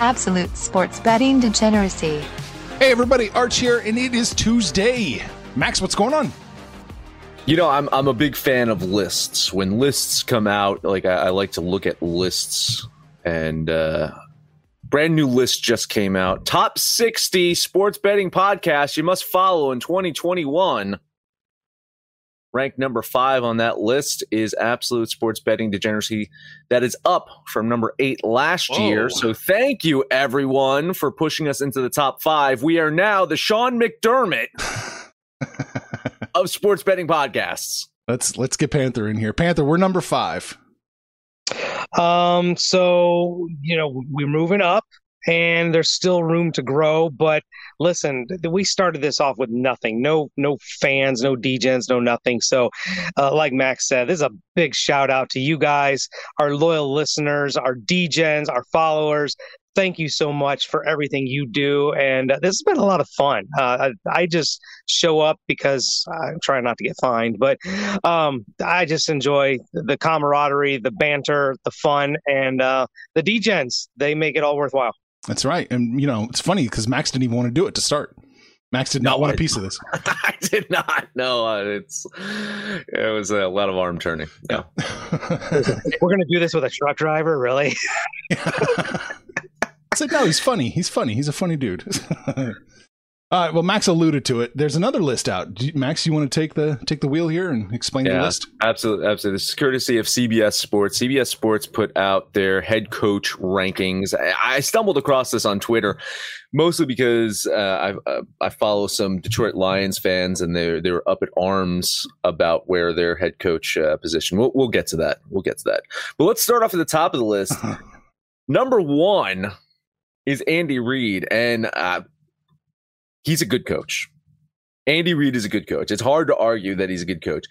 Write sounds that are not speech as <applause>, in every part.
Absolute sports betting degeneracy. Hey everybody, Arch here, and it is Tuesday. Max, what's going on? You know, I'm I'm a big fan of lists. When lists come out, like I, I like to look at lists, and uh, brand new list just came out. Top 60 sports betting podcasts you must follow in 2021. Ranked number five on that list is Absolute Sports Betting Degeneracy. That is up from number eight last Whoa. year. So thank you, everyone, for pushing us into the top five. We are now the Sean McDermott <laughs> of sports betting podcasts. let's let's get Panther in here. Panther, we're number five. Um, so you know we're moving up, and there's still room to grow. But listen, we started this off with nothing, no no fans, no DJs, no nothing. So, uh, like Max said, this is a big shout out to you guys, our loyal listeners, our DJs, our followers. Thank you so much for everything you do, and uh, this has been a lot of fun. Uh, I, I just show up because I'm trying not to get fined, but um, I just enjoy the camaraderie, the banter, the fun, and uh, the DJs. They make it all worthwhile. That's right. And you know, it's funny because Max didn't even want to do it to start. Max did not No, want a piece of this. <laughs> I did not. No, uh, it's it was a lot of arm turning. Yeah. <laughs> We're gonna do this with a truck driver, really? <laughs> It's like, no, he's funny. He's funny. He's a funny dude. <laughs> All right. Well, Max alluded to it. There's another list out. You- Max, you want to take the take the wheel here and explain the list? Absolutely, absolutely. This is courtesy of CBS Sports. CBS Sports put out their head coach rankings. I, I stumbled across this on Twitter, mostly because uh, I uh, I follow some Detroit Lions fans, and they they were up at arms about where their head coach uh, position. We'll we'll get to that. We'll get to that. But let's start off at the top of the list. <laughs> Number one is Andy Reid, and uh, he's a good coach. Andy Reid is a good coach. It's hard to argue that he's a good coach.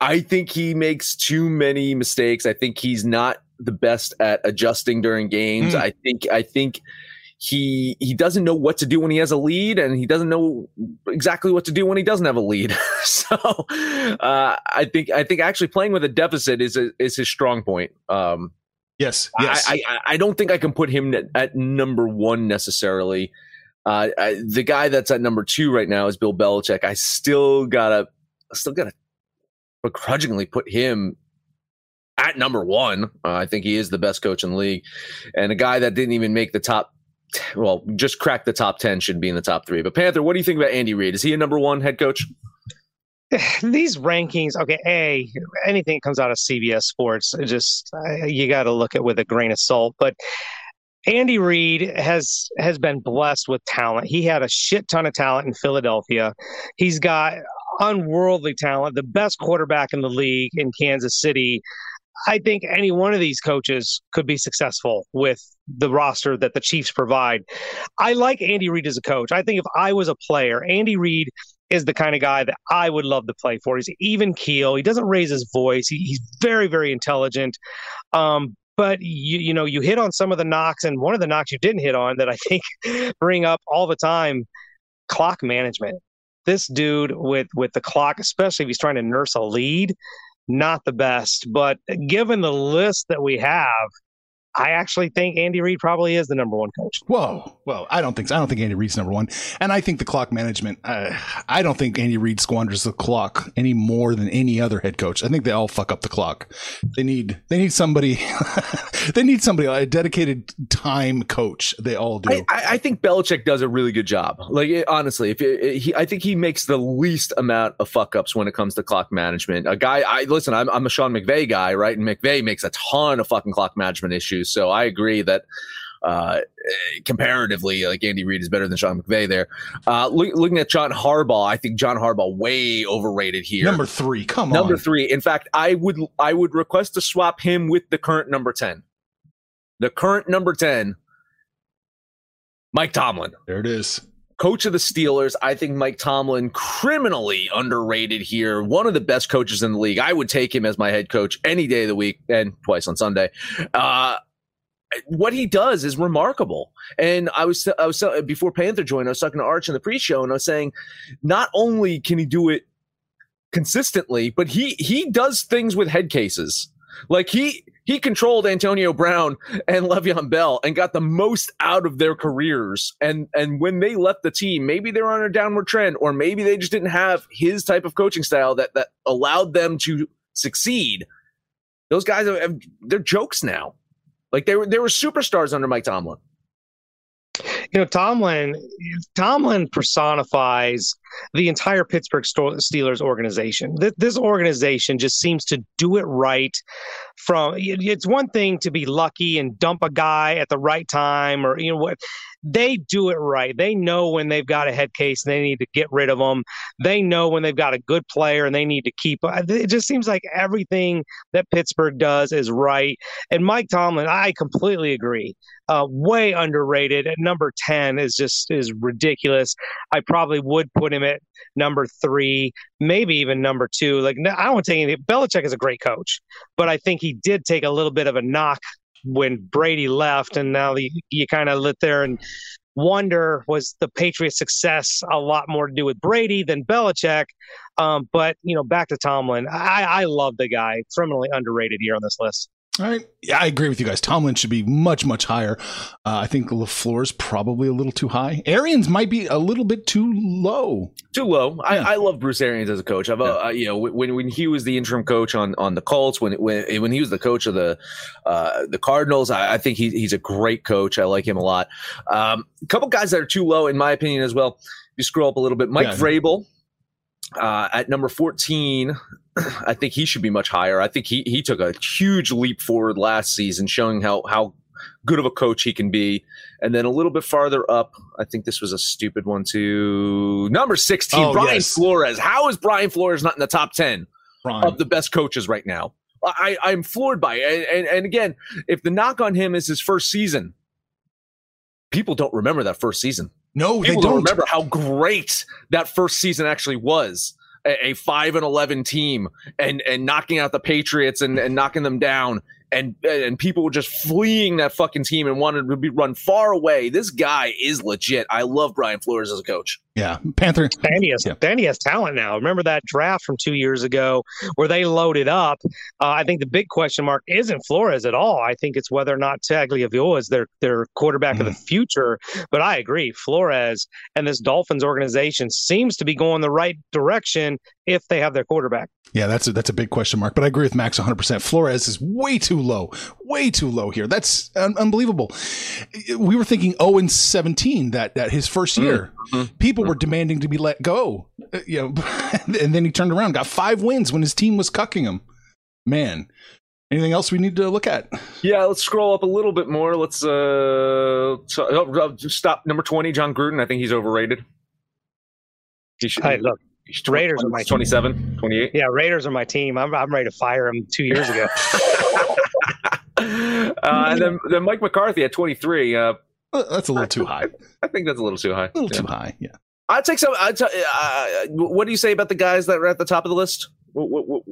I think he makes too many mistakes. I think he's not the best at adjusting during games. Mm. I think I think he he doesn't know what to do when he has a lead, and he doesn't know exactly what to do when he doesn't have a lead. <laughs> so uh, I think I think actually playing with a deficit is a, is his strong point. Um, Yes. Yes. I, I, I don't think I can put him at, number one necessarily. Uh, I, the guy that's at number two right now is Bill Belichick. I still gotta, I still gotta begrudgingly put him at number one. Uh, I think he is the best coach in the league, and a guy that didn't even make the top. Well, just crack the top ten should be in the top three. But Panther, what do you think about Andy Reid? Is he a number one head coach? <sighs> These rankings, okay, a anything that comes out of CBS Sports, just you got to look at with a grain of salt. But Andy Reid has has been blessed with talent. He had a shit ton of talent in Philadelphia. He's got unworldly talent, the best quarterback in the league in Kansas City. I think any one of these coaches could be successful with the roster that the Chiefs provide. I like Andy Reid as a coach. I think if I was a player, Andy Reid is the kind of guy that I would love to play for. He's even keel. He doesn't raise his voice. He, he's very, very intelligent. Um, but you you know you hit on some of the knocks, and one of the knocks you didn't hit on that I think <laughs> bring up all the time: clock management. This dude with with the clock, especially if he's trying to nurse a lead, not the best. But given the list that we have, I actually think Andy Reid probably is the number one coach. Whoa, well, I don't think so. I don't think Andy Reid's number one, and I think the clock management. Uh, I don't think Andy Reid squanders the clock any more than any other head coach. I think they all fuck up the clock. They need they need somebody. <laughs> they need somebody a dedicated time coach. They all do. I, I think Belichick does a really good job. Like it, honestly, if it, he, I think he makes the least amount of fuck ups when it comes to clock management. A guy, I listen. I'm, I'm a Sean McVay guy, right? And McVay makes a ton of fucking clock management issues. So I agree that uh, comparatively, like Andy Reid is better than Sean McVay there. Uh, look, looking at John Harbaugh, I think John Harbaugh way overrated here. number three, come on. Number three. In fact, I would I would request to swap him with the current number ten. The current number ten, Mike Tomlin There it is. coach of the Steelers. I think Mike Tomlin criminally underrated here. One of the best coaches in the league. I would take him as my head coach any day of the week and twice on Sunday. Uh, what he does is remarkable. And I was, I was before Panther joined, I was talking to Arch in the pre-show, and I was saying, not only can he do it consistently, but he he does things with head cases. Like he he controlled Antonio Brown and Le'Veon Bell and got the most out of their careers. And and when they left the team, maybe they're on a downward trend, or maybe they just didn't have his type of coaching style that that allowed them to succeed. Those guys are they're jokes now. Like they were they were superstars under Mike Tomlin. You know, Tomlin Tomlin personifies the entire Pittsburgh Steelers organization. This organization just seems to do it right. From it's one thing to be lucky and dump a guy at the right time, or you know what they do it right. They know when they've got a head case and they need to get rid of them. They know when they've got a good player and they need to keep. It just seems like everything that Pittsburgh does is right. And Mike Tomlin, I completely agree. Uh, way underrated. At number ten is just is ridiculous. I probably would put him at number three, maybe even number two. Like I don't take anything. Belichick is a great coach, but I think he did take a little bit of a knock when Brady left, and now the, you kind of lit there and wonder was the Patriots' success a lot more to do with Brady than Belichick. Um, but you know, back to Tomlin, I, I love the guy. Criminally underrated here on this list. All right. Yeah, I agree with you guys. Tomlin should be much, much higher. Uh, I think LaFleur is probably a little too high. Arians might be a little bit too low. Too low. I, Yeah. I love Bruce Arians as a coach. I've, uh, you know, when when he was the interim coach on on the Colts, when when when he was the coach of the uh, the Cardinals, I, I think he, he's a great coach. I like him a lot. Um, a couple guys that are too low, in my opinion, as well. If you scroll up a little bit, Mike Yeah. Vrabel uh, at number fourteen. <clears throat> I think he should be much higher. I think he he took a huge leap forward last season, showing how how good of a coach he can be. And then a little bit farther up, I think this was a stupid one too. Number 16, Oh, Brian yes. Flores. How is Brian Flores not in the top 10 Prime. of the best coaches right now? I, I'm floored by it. And, and, and again, if the knock on him is his first season, people don't remember that first season. No, they People don't. don't remember how great that first season actually was. A, a five and eleven team and and knocking out the Patriots and, and knocking them down and and people were just fleeing that fucking team and wanted to be run far away. This guy is legit. I love Brian Flores as a coach. Yeah. Panther. Danny has, Yeah. and he has talent now. Remember that draft from two years ago where they loaded up? Uh, I think the big question mark isn't Flores at all. I think it's whether or not Tagovailoa is their their quarterback of the mm. future. But I agree, Flores and this Dolphins organization seems to be going the right direction if they have their quarterback. Yeah, that's a, that's a big question mark. But I agree with Max 100%. Flores is way too low. Way too low here. That's un- unbelievable. We were thinking 0 and 17 that, that his first mm. year. Mm-hmm. People were demanding to be let go. Uh, you know, <laughs> and then he turned around, got five wins when his team was cucking him. Man. Anything else we need to look at? Yeah, let's scroll up a little bit more. Let's uh, so, oh, stop number twenty, Jon Gruden. I think he's overrated. He should, hey, look, Raiders are my 27, 28. Yeah, Raiders are my team. I'm, I'm ready to fire him two years ago. <laughs> uh, and then, then Mike McCarthy at 23. Uh, that's a little too high. I think that's a little too high. A little yeah. too high. Yeah. I'd take some. I'd t- uh, what do you say about the guys that are at the top of the list? What, what, what,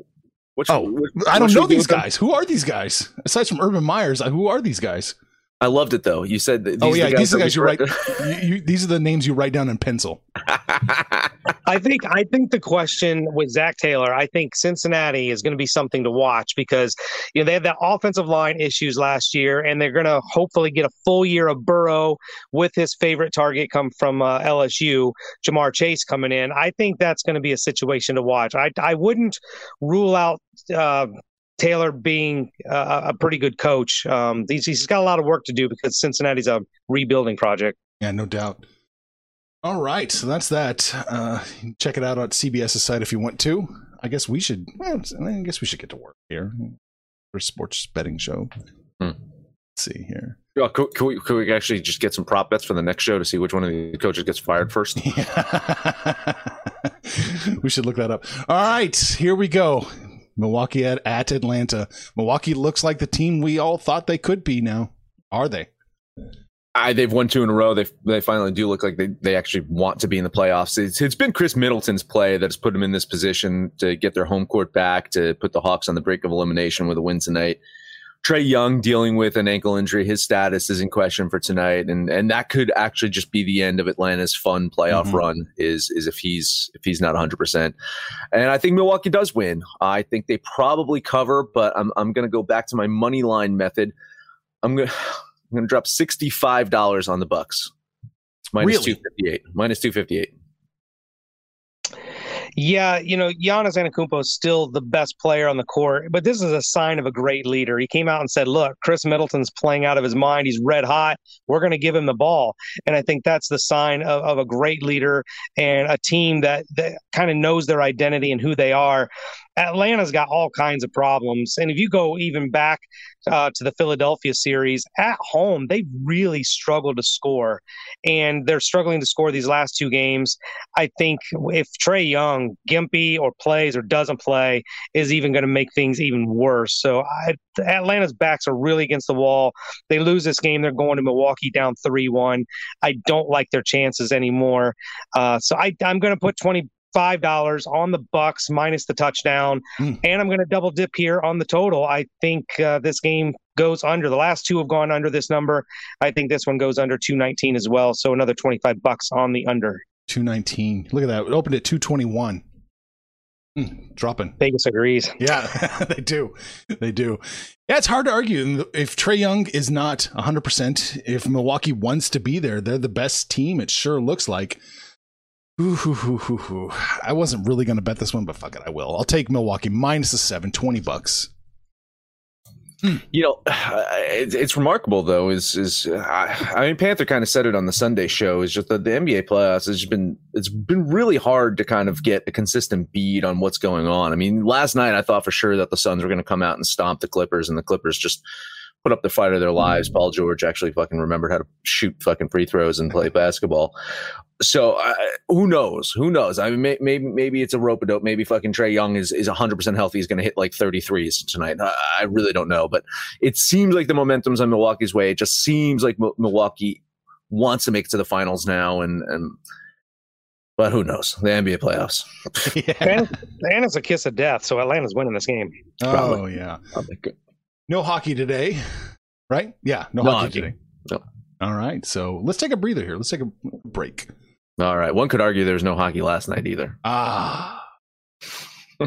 What's, oh, what, I don't know these guys. Who are these guys? Aside from Urban Myers, uh, who are these guys? I loved it though. You said, "Oh yeah, the these are the guys you write. <laughs> you, you, these are the names you write down in pencil." <laughs> I think I think the question with Zac Taylor, I think Cincinnati is going to be something to watch because you know they had that offensive line issues last year, and they're going to hopefully get a full year of Burrow with his favorite target come from uh, LSU, Ja'Marr Chase coming in. I think that's going to be a situation to watch. I I wouldn't rule out. Uh, Taylor being a, a pretty good coach. Um, he's, he's got a lot of work to do because Cincinnati's a rebuilding project. Yeah, no doubt. All right, so that's that. Uh, check it out on CBS's site if you want to. I guess we should. Well, I guess we should get to work here for a sports betting show. Hmm. Let's see here. Yeah, could, could, we, could, we, actually just get some prop bets for the next show to see which one of the coaches gets fired first? Yeah. <laughs> we should look that up. All right, here we go. Milwaukee at, at Atlanta. Milwaukee looks like the team we all thought they could be now. Are they? I, they've won two in a row. They they finally do look like they, they actually want to be in the playoffs. It's, it's been Khris Middleton's play that has put them in this position to get their home court back, to put the Hawks on the brink of elimination with a win tonight. Trae Young dealing with an ankle injury. His status is in question for tonight, and and that could actually just be the end of Atlanta's fun playoff mm-hmm. run. Is is if he's if he's not 100. percent And I think Milwaukee does win. I think they probably cover, but I'm I'm going to go back to my money line method. I'm gonna <sighs> I'm gonna drop sixty five dollars on the Bucks. Minus really? two fifty eight. Minus two fifty eight. Yeah, you know, Giannis Antetokounmpo is still the best player on the court, but this is a sign of a great leader. He came out and said, "Look, Khris Middleton's playing out of his mind. He's red hot. We're going to give him the ball." And I think that's the sign of, of a great leader and a team that, that kind of knows their identity and who they are. Atlanta's got all kinds of problems. And if you go even back uh, to the Philadelphia series at home, they really struggled to score. And they're struggling to score these last two games. I think if Trae Young, Gimpy, or plays or doesn't play, is even going to make things even worse. So I, Atlanta's backs are really against the wall. They lose this game, they're going to Milwaukee down 3 1. I don't like their chances anymore. Uh, so I, I'm going to put 20 five dollars on the Bucks minus the touchdown, mm. and I'm going to double dip here on the total. I think uh, this game goes under. The last two have gone under this number. I think this one goes under 219 as well. So another 25 bucks on the under. 219. Look at that. It opened at 221. Mm, dropping. Vegas agrees. Yeah, <laughs> they do. They do. Yeah, it's hard to argue. If Trae Young is not 100%, if Milwaukee wants to be there, they're the best team, it sure looks like. Ooh, I wasn't really going to bet this one, but fuck it, I will. I'll take Milwaukee minus the seven, 20 bucks. Hmm. You know, <sighs> it's, remarkable though. Is is I mean, Panther kind of said it on the Sunday show. Is just that the NBA playoffs has just been it's been really hard to kind of get a consistent bead on what's going on. I mean, last night I thought for sure that the Suns were going to come out and stomp the Clippers, and the Clippers just put up the fight of their lives. Paul George actually fucking remembered how to shoot fucking free throws and play basketball. So uh, who knows? Who knows? I mean, may, maybe maybe it's a rope a dope. Maybe fucking Trae Young is is 100 percent healthy. He's going to hit like 33s tonight. I, I, really don't know, but it seems like the momentum's on Milwaukee's way. It just seems like M- Milwaukee wants to make it to the finals now, and and but who knows? The NBA playoffs. <laughs> yeah. Atlanta's a kiss of death, so Atlanta's winning this game. Oh Probably. yeah. Probably. No hockey today, right? Yeah, no, no hockey, hockey, today. No. All right, so let's take a breather here. Let's take a break. All right. One could argue there's no hockey last night either. Ah. <laughs>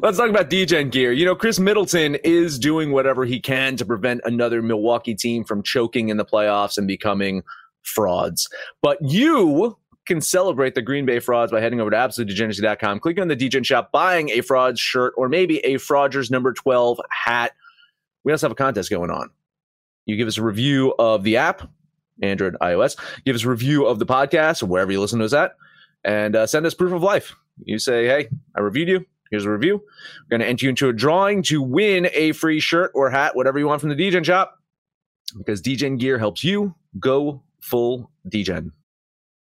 Let's talk about DGen gear. You know, Khris Middleton is doing whatever he can to prevent another Milwaukee team from choking in the playoffs and becoming frauds. But you can celebrate the Green Bay frauds by heading over to absolutedegeneracy.com, clicking on the DGen shop, buying a frauds shirt or maybe a Frauders number 12 hat. We also have a contest going on. You give us a review of the app, Android, iOS. Give us a review of the podcast wherever you listen to us at, and uh, send us proof of life. You say, hey, I reviewed you. Here's a review. We're going to enter you into a drawing to win a free shirt or hat, whatever you want from the DGen shop, because DGen gear helps you go full DGen.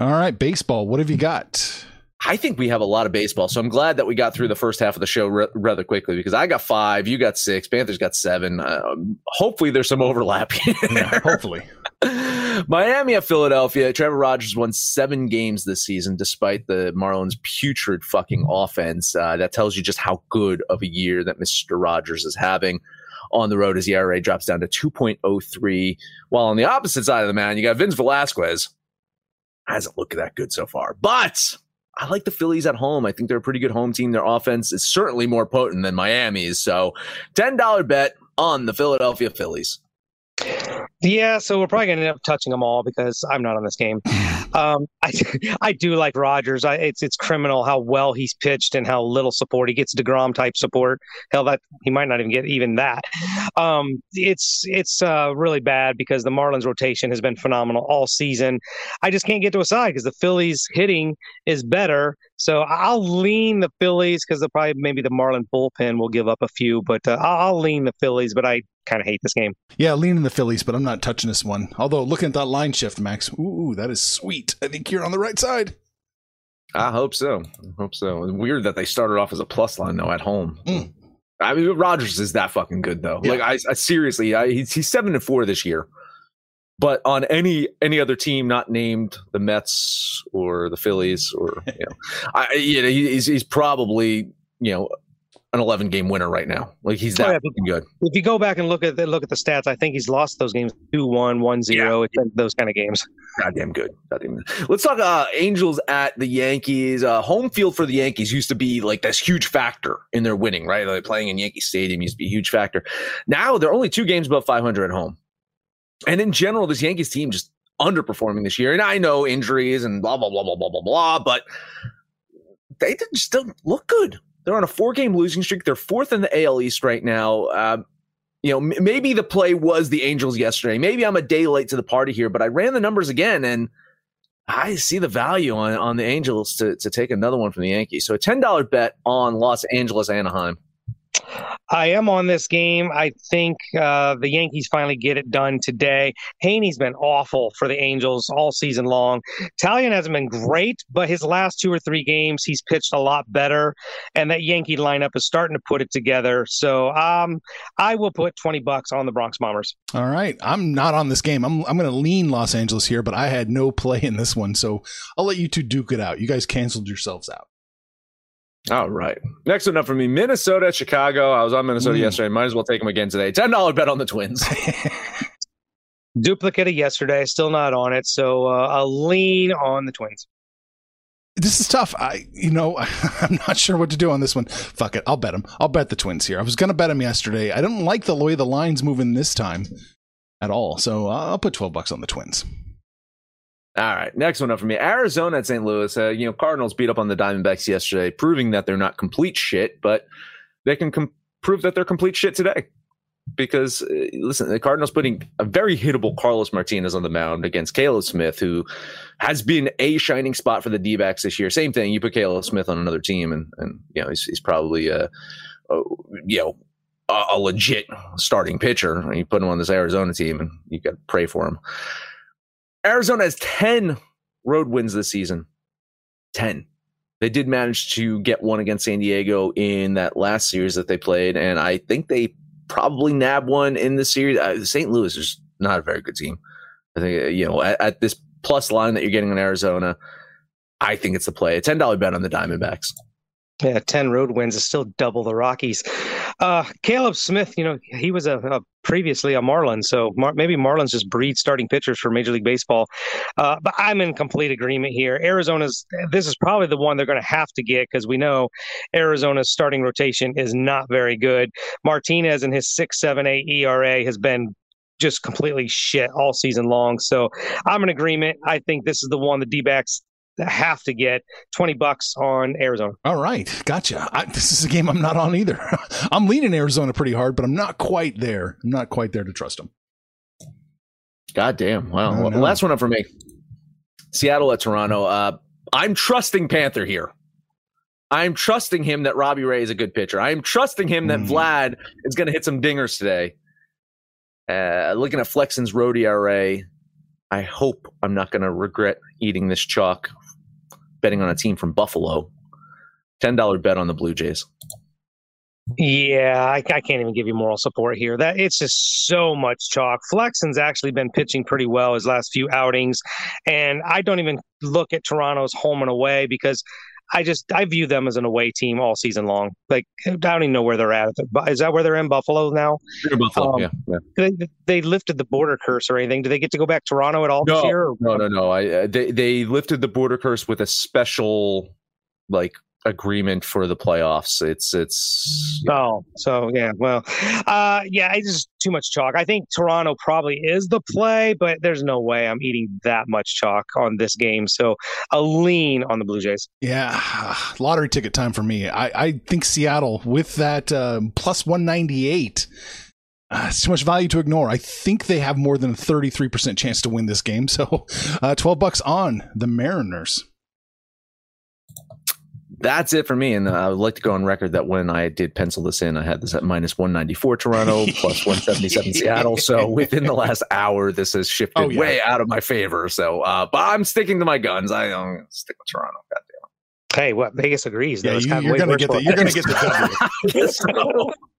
All right, baseball. What have you got? I think we have a lot of baseball, so I'm glad that we got through the first half of the show re- rather quickly because I got five, you got six, Panthers got seven. Um, hopefully, there's some overlap. yeah, hopefully. <laughs> Miami at Philadelphia. Trevor Rogers won seven games this season, despite the Marlins' putrid fucking offense. Uh, that tells you just how good of a year that Mr. Rogers is having on the road. His ERA drops down to 2.03. While on the opposite side of the mound, you got Vince Velasquez. Hasn't looked that good so far, but I like the Phillies at home. I think they're a pretty good home team. Their offense is certainly more potent than Miami's. So, $10 bet on the Philadelphia Phillies. Yeah, so we're probably going to end up touching them all because I'm not on this game. <laughs> Um, I <laughs> I do like Rogers. I, it's it's criminal how well he's pitched and how little support he gets. Degrom type support. Hell, that he might not even get even that. Um, it's it's uh, really bad because the Marlins rotation has been phenomenal all season. I just can't get to a side because the Phillies hitting is better. So I'll lean the Phillies because the probably maybe the Marlin bullpen will give up a few, but uh, I'll lean the Phillies. But I kind of hate this game. Yeah, leaning the Phillies, but I'm not touching this one. Although looking at that line shift, Max, ooh, that is sweet. I think you're on the right side. I hope so. I hope so. Weird that they started off as a plus line though at home. Mm. I mean, Rogers is that fucking good though. Yeah. Like I, I seriously, I, he's, he's seven and four this year. But on any any other team not named the Mets or the Phillies or you know, <laughs> I, you know he's he's probably you know an 11 game winner right now. Like he's that oh, yeah, good. If you go back and look at the, look at the stats, I think he's lost those games 2-1, 1-0, yeah. those kind of games. Goddamn good. Goddamn good. Let's talk uh, Angels at the Yankees. Uh, home field for the Yankees used to be like this huge factor in their winning, right? Like playing in Yankee Stadium used to be a huge factor. Now they're only two games above 500 at home. And in general, this Yankees team just underperforming this year. And I know injuries and blah, blah, blah, blah, blah, blah, blah, but they just don't look good. They're on a four game losing streak. They're fourth in the AL East right now. Uh, you know, m- maybe the play was the Angels yesterday. Maybe I'm a day late to the party here, but I ran the numbers again and I see the value on, on the Angels to, to take another one from the Yankees. So a $10 bet on Los Angeles Anaheim. I am on this game. I think uh, the Yankees finally get it done today. Heaney's been awful for the Angels all season long. Taillon hasn't been great, but his last two or three games, he's pitched a lot better. And that Yankee lineup is starting to put it together. So um, I will put 20 bucks on the Bronx Bombers. All right. I'm not on this game. I'm, I'm going to lean Los Angeles here, but I had no <laughs> play in this one. So I'll let you two duke it out. You guys canceled yourselves out. All right. Next one up for me Minnesota, Chicago. I was on Minnesota mm. yesterday. Might as well take them again today. $10 bet on the Twins. <laughs> Duplicate of yesterday. Still not on it. So uh, I'll lean on the Twins. This is tough. I, you know, <laughs> I'm not sure what to do on this one. Fuck it. I'll bet them. I'll bet the Twins here. I was going to bet them yesterday. I don't like the way the line's moving this time at all. So I'll put 12 bucks on the Twins. All right, next one up for me. Arizona at St. Louis. Uh, you know, Cardinals beat up on the Diamondbacks yesterday, proving that they're not complete shit, but they can com- prove that they're complete shit today. Because uh, listen, the Cardinals putting a very hittable Carlos Martinez on the mound against Caleb Smith, who has been a shining spot for the D-backs this year. Same thing, you put Caleb Smith on another team, and and you know he's, he's probably a, a you know a, a legit starting pitcher. You put him on this Arizona team, and you got to pray for him. Arizona has 10 road wins this season. 10. They did manage to get one against San Diego in that last series that they played, and I think they probably nab one in the series. Uh, St. Louis is not a very good team. I think, uh, you know, at, at, this plus line that you're getting in Arizona, I think it's the play. A $10 bet on the Diamondbacks. Yeah, 10 road wins is still double the Rockies. Uh, Caleb Smith, you know, he was a, a previously a Marlin, so Mar- maybe Marlins just breed starting pitchers for Major League Baseball. Uh, but I'm in complete agreement here. Arizona's, this is probably the one they're going to have to get because we know Arizona's starting rotation is not very good. Martinez and his 6.78 ERA has been just completely shit all season long. So I'm in agreement. I think this is the one the D backs have to get 20 bucks on Arizona. All right. Gotcha. I, this is a game I'm not on either. <laughs> I'm leaning Arizona pretty hard, but I'm not quite there. I'm not quite there to trust them. God damn. Wow. Well, last one up for me Seattle at Toronto. Uh, I'm trusting Panther here. I'm trusting him that Robbie Ray is a good pitcher. I'm trusting him that mm. Vlad is going to hit some dingers today. Uh, looking at Flexen's road ERA, I hope I'm not going to regret eating this chalk betting on a team from Buffalo. $10 bet on the Blue Jays. Yeah, I, I, can't even give you moral support here. That it's just so much chalk. Flexen's actually been pitching pretty well his last few outings, and I don't even look at Toronto's home and away because I just I view them as an away team all season long. Like I don't even know where they're at. Is that where they're in Buffalo now? Buffalo, um, yeah. yeah. They, they lifted the border curse or anything? Do they get to go back to Toronto at all no, this year? Or? No, no, no. I uh, they they lifted the border curse with a special like agreement for the playoffs. It's it's oh, so yeah, well, uh, yeah, it's just too much chalk. I think Toronto probably is the play, but there's no way I'm eating that much chalk on this game. So a lean on the Blue Jays. Yeah, <sighs> lottery ticket time for me. I I think Seattle with that uh, plus one ninety eight. Uh, it's too much value to ignore. I think they have more than a 33% chance to win this game. So, <laughs> uh, 12 bucks on the Mariners that's it for me. And I would like to go on record that when I did pencil this in, I had this at minus 194 Toronto, <laughs> plus 177 Seattle. So <laughs> within the last hour, this has shifted oh, yeah. way out of my favor. So, uh, but I'm sticking to my guns. I don't stick with Toronto. Goddamn. Hey, what Vegas agrees. Yeah, you, are gonna get the, you're gonna get the W. <laughs>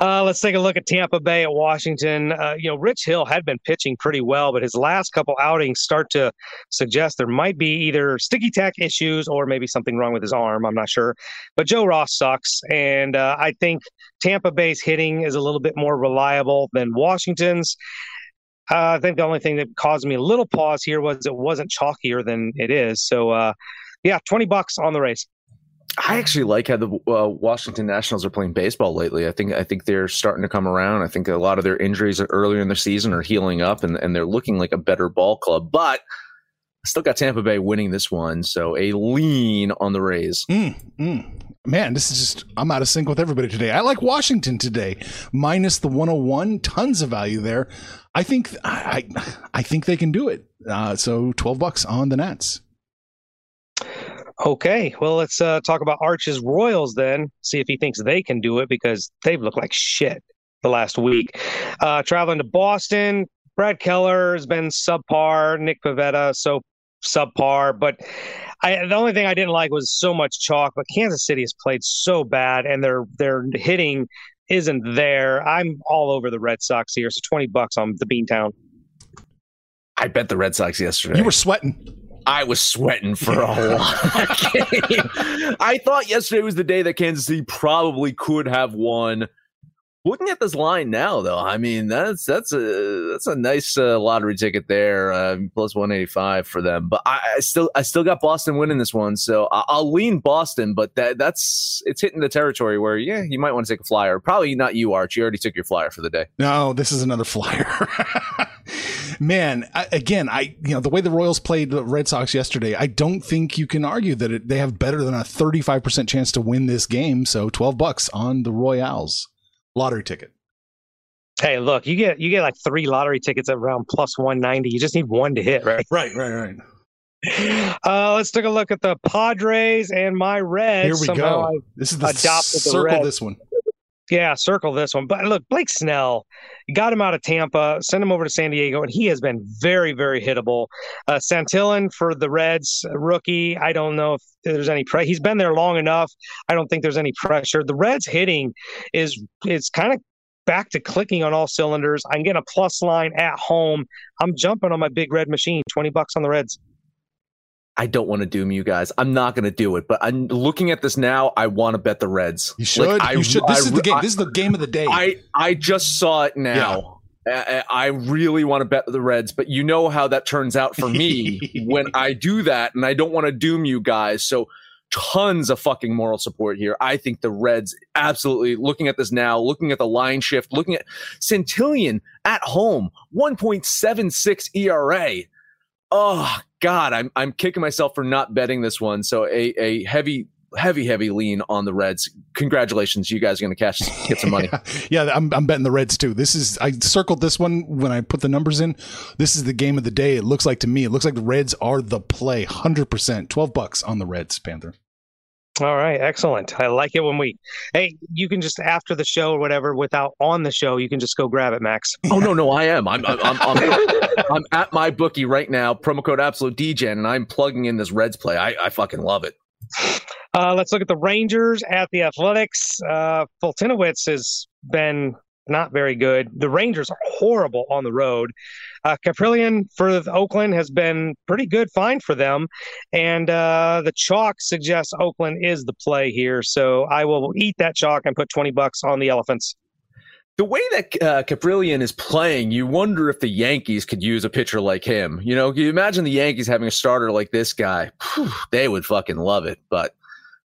Uh, let's take a look at Tampa Bay at Washington. Uh, you know, Rich Hill had been pitching pretty well, but his last couple outings start to suggest there might be either sticky tack issues or maybe something wrong with his arm. I'm not sure. But Joe Ross sucks. And uh, I think Tampa Bay's hitting is a little bit more reliable than Washington's. Uh, I think the only thing that caused me a little pause here was it wasn't chalkier than it is. So, uh, yeah, 20 bucks on the Rays. I actually like how the uh, Washington Nationals are playing baseball lately. I think I think they're starting to come around. I think a lot of their injuries earlier in the season are healing up, and, and they're looking like a better ball club. But I still got Tampa Bay winning this one, so a lean on the Rays. Mm, mm. Man, this is just I'm out of sync with everybody today. I like Washington today, minus the 101, tons of value there. I think I I think they can do it. Uh, so 12 bucks on the Nats. Okay, well, let's uh, talk about Arch's Royals then. See if he thinks they can do it because they've looked like shit the last week. Uh, traveling to Boston, Brad Keller has been subpar. Nick Pivetta so subpar, but I, the only thing I didn't like was so much chalk. But Kansas City has played so bad, and their their hitting isn't there. I'm all over the Red Sox here. So twenty bucks on the Beantown. I bet the Red Sox yesterday. You were sweating. I was sweating for a <laughs> whole <laughs> game. I thought yesterday was the day that Kansas City probably could have won. Looking at this line now, though, I mean that's that's a that's a nice uh, lottery ticket there, uh, plus one eighty five for them. But I, I, still I still got Boston winning this one, so I, will lean Boston. But that that's it's hitting the territory where yeah, you might want to take a flyer. Probably not you, Arch. You already took your flyer for the day. No, this is another flyer. <laughs> man, I, again, I you know the way the Royals played the Red Sox yesterday, I don't think you can argue that it, they have better than a 35% chance to win this game. So 12 bucks on the Royals lottery ticket. Hey, look, you get you get like three lottery tickets at around plus 190. You just need one to hit, right? Right, right, right. <laughs> Uh, let's take a look at the Padres and my Reds. Here we Somehow go. I this is the circle. The this one. Yeah, circle this one. But look, Blake Snell, got him out of Tampa, send him over to San Diego, and he has been very, very hittable. Uh, Santillan for the Reds, rookie. I don't know if there's any pre. He's been there long enough. I don't think there's any pressure. The Reds hitting is is kind of back to clicking on all cylinders. I'm getting a plus line at home. I'm jumping on my big red machine. Twenty bucks on the Reds. I don't want to doom you guys. I'm not going to do it, but I'm looking at this now. I want to bet the Reds. You should. Like, I, you should. This I- is the game. I- this is the game of the day. I I just saw it now. I I really want to bet the Reds, but you know how that turns out for me <laughs> when I do that, and I don't want to doom you guys. So tons of fucking moral support here. I think the Reds absolutely looking at this now, looking at the line shift, looking at Santillan at home, 1.76 ERA. Oh God, I'm I'm kicking myself for not betting this one. So a a heavy heavy heavy lean on the Reds. Congratulations, you guys are going to cash get some money. <laughs> yeah, I'm, I'm betting the Reds too. This is I circled this one when I put the numbers in. This is the game of the day. It looks like to me. It looks like the Reds are the play. Hundred percent. Twelve bucks on the Reds. Panther. All right, excellent. I like it when we. Hey, you can just after the show or whatever, without on the show, you can just go grab it, Max. <laughs> Oh no, no, I am. I'm I'm I'm, I'm, I'm at my bookie right now. Promo code Absolute DGen, and I'm plugging in this Reds play. I, I fucking love it. Uh, let's look at the Rangers at the Athletics. Uh, Foltynewicz has been not very good. The Rangers are horrible on the road. Uh, Kaprielian for Oakland has been pretty good, fine for them. And uh, the chalk suggests Oakland is the play here. So I will eat that chalk and put 20 bucks on the Elephants. The way that uh, Kaprielian is playing, you wonder if the Yankees could use a pitcher like him. You know, you imagine the Yankees having a starter like this guy? Whew, they would fucking love it. But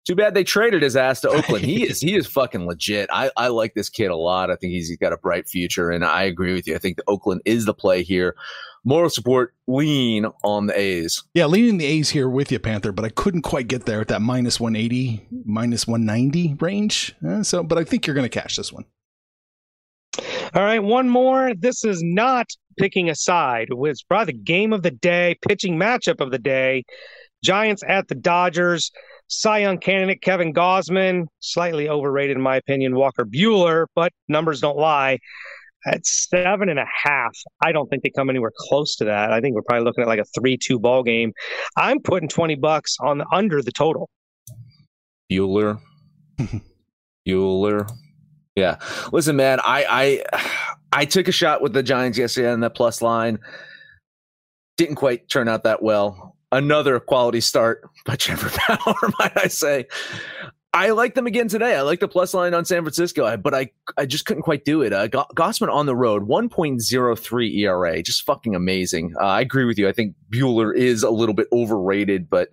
too bad they traded his ass to Oakland. He is <laughs> he is fucking legit. I, I like this kid a lot. I think he's, he's got a bright future, and I agree with you. I think the Oakland is the play here. Moral support lean on the A's. Yeah, leaning the A's here with you, Panther, but I couldn't quite get there at that minus 180, minus 190 range. Uh, so, but I think you're going to cash this one. All right, one more. This is not picking a side. It's probably the game of the day, pitching matchup of the day. Giants at the Dodgers. Cy Young candidate Kevin Gausman, slightly overrated in my opinion. Walker Buehler, but numbers don't lie. At seven and a half, I don't think they come anywhere close to that. I think we're probably looking at like a three-two ball game. I'm putting twenty bucks on the under the total. Bueller. <laughs> Bueller. Yeah. Listen, man, I I I took a shot with the Giants yesterday on the plus line. Didn't quite turn out that well. Another quality start by Trevor <laughs> Bauer, might I say. I like them again today. I like the plus line on San Francisco, but I I just couldn't quite do it. Uh, Gausman on the road, 1.03 ERA, just fucking amazing. Uh, I agree with you. I think Buehler is a little bit overrated, but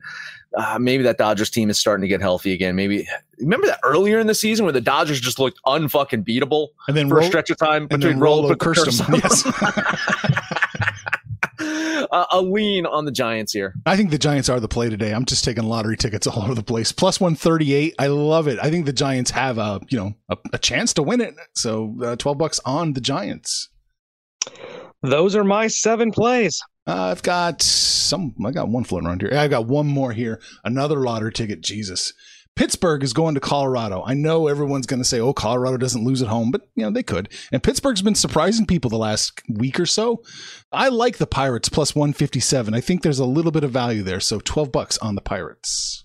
uh, maybe that Dodgers team is starting to get healthy again. Maybe remember that earlier in the season where the Dodgers just looked unfucking beatable And then for a stretch of time and between then Rolo put the cursed curse him. on Yes. <laughs> <laughs> uh, a lean on the Giants here. I think the Giants are the play today. I'm just taking lottery tickets all over the place. Plus 138. I love it. I think the Giants have a, you know, a, a chance to win it. So uh, 12 bucks on the Giants. Those are my seven plays. Uh, I've got some, I got one floating around here. I got one more here. Another lottery ticket. Jesus. Pittsburgh is going to Colorado. I know everyone's going to say, oh, Colorado doesn't lose at home, but, you know, they could. And Pittsburgh's been surprising people the last week or so. I like the Pirates plus 157. I think there's a little bit of value there. So 12 bucks on the Pirates.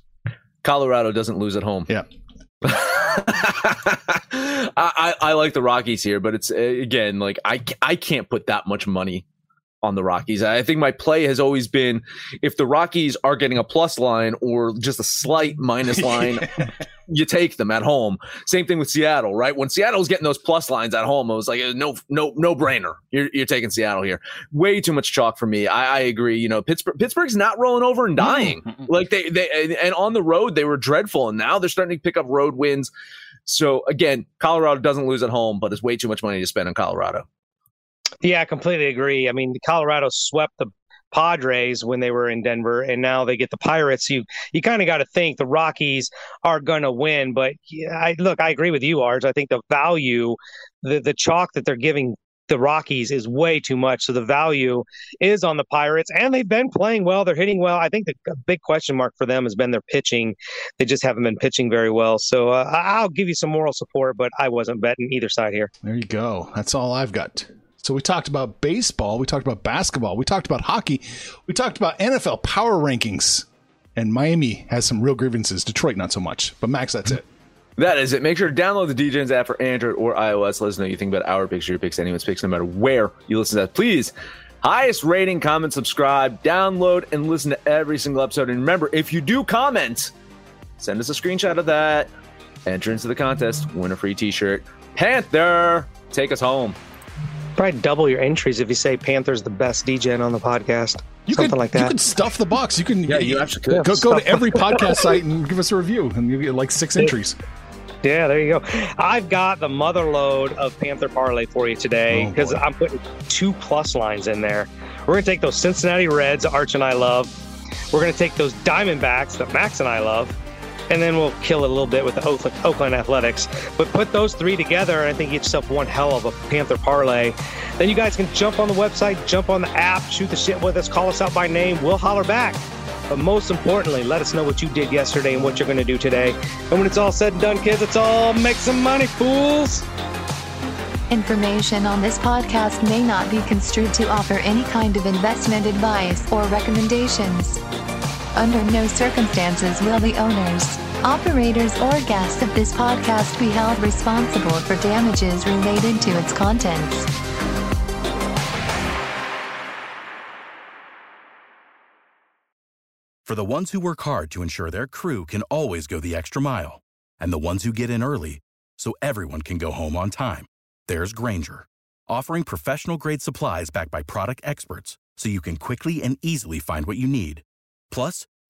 Colorado doesn't lose at home. Yeah. <laughs> I, I, like the Rockies here, but it's uh, again like I I can't put that much money on the Rockies. I think my play has always been if the Rockies are getting a plus line or just a slight minus <laughs> line, you take them at home. Same thing with Seattle, right? When Seattle's getting those plus lines at home, I was like, uh, no, no, no brainer. You're, you're taking Seattle here. Way too much chalk for me. I, I agree. You know, Pittsburgh, Pittsburgh's not rolling over and dying. <laughs> like they, they, and on the road they were dreadful, and now they're starting to pick up road wins. So again, Colorado doesn't lose at home, but it's way too much money to spend on Colorado. Yeah, I completely agree. I mean, Colorado swept the Padres when they were in Denver, and now they get the Pirates. You you kind of got to think the Rockies are going to win, but I look, I agree with you, Arch. I think the value, the the chalk that they're giving the Rockies is way too much. So the value is on the Pirates, and they've been playing well. They're hitting well. I think the big question mark for them has been their pitching. They just haven't been pitching very well. So uh, I'll give you some moral support, but I wasn't betting either side here. There you go. That's all I've got. So we talked about baseball, we talked about basketball, we talked about hockey, we talked about NFL power rankings. And Miami has some real grievances. Detroit, not so much. But Max, that's it. That is it. Make sure to download the DJs app for Android or iOS. Let us know you think about our picks, your picks, anyone's picks, no matter where you listen to that. Please Highest rating, comment, subscribe, download, and listen to every single episode. And remember, if you do comment, send us a screenshot of that. Enter into the contest, win a free t shirt. Panther, take us home. Probably double your entries if you say Panther's the best DJ on the podcast. You Something could, like that. You could stuff the box. You can. Yeah, you actually could. Go, go to every podcast site and give us a review, and you get like six entries. Yeah, there you go. I've got the mother load of Panther parlay for you today Oh, because boy. I'm putting two plus lines in there. We're gonna take those Cincinnati Reds, Arch and I love. We're gonna take those Diamondbacks that Max and I love, and then we'll kill it a little bit with the Oakland, Athletics. But put those three together, and I think you get yourself one hell of a Panther parlay. Then you guys can jump on the website, jump on the app, shoot the shit with us, call us out by name. We'll holler back. But most importantly, let us know what you did yesterday and what you're going to do today. And when it's all said and done, kids, let's all make some money, fools. Information on this podcast may not be construed to offer any kind of investment advice or recommendations. Under no circumstances will the owners, operators, or guests of this podcast be held responsible for damages related to its contents. For the ones who work hard to ensure their crew can always go the extra mile, and the ones who get in early so everyone can go home on time, there's Grainger, offering professional grade supplies backed by product experts so you can quickly and easily find what you need. Plus,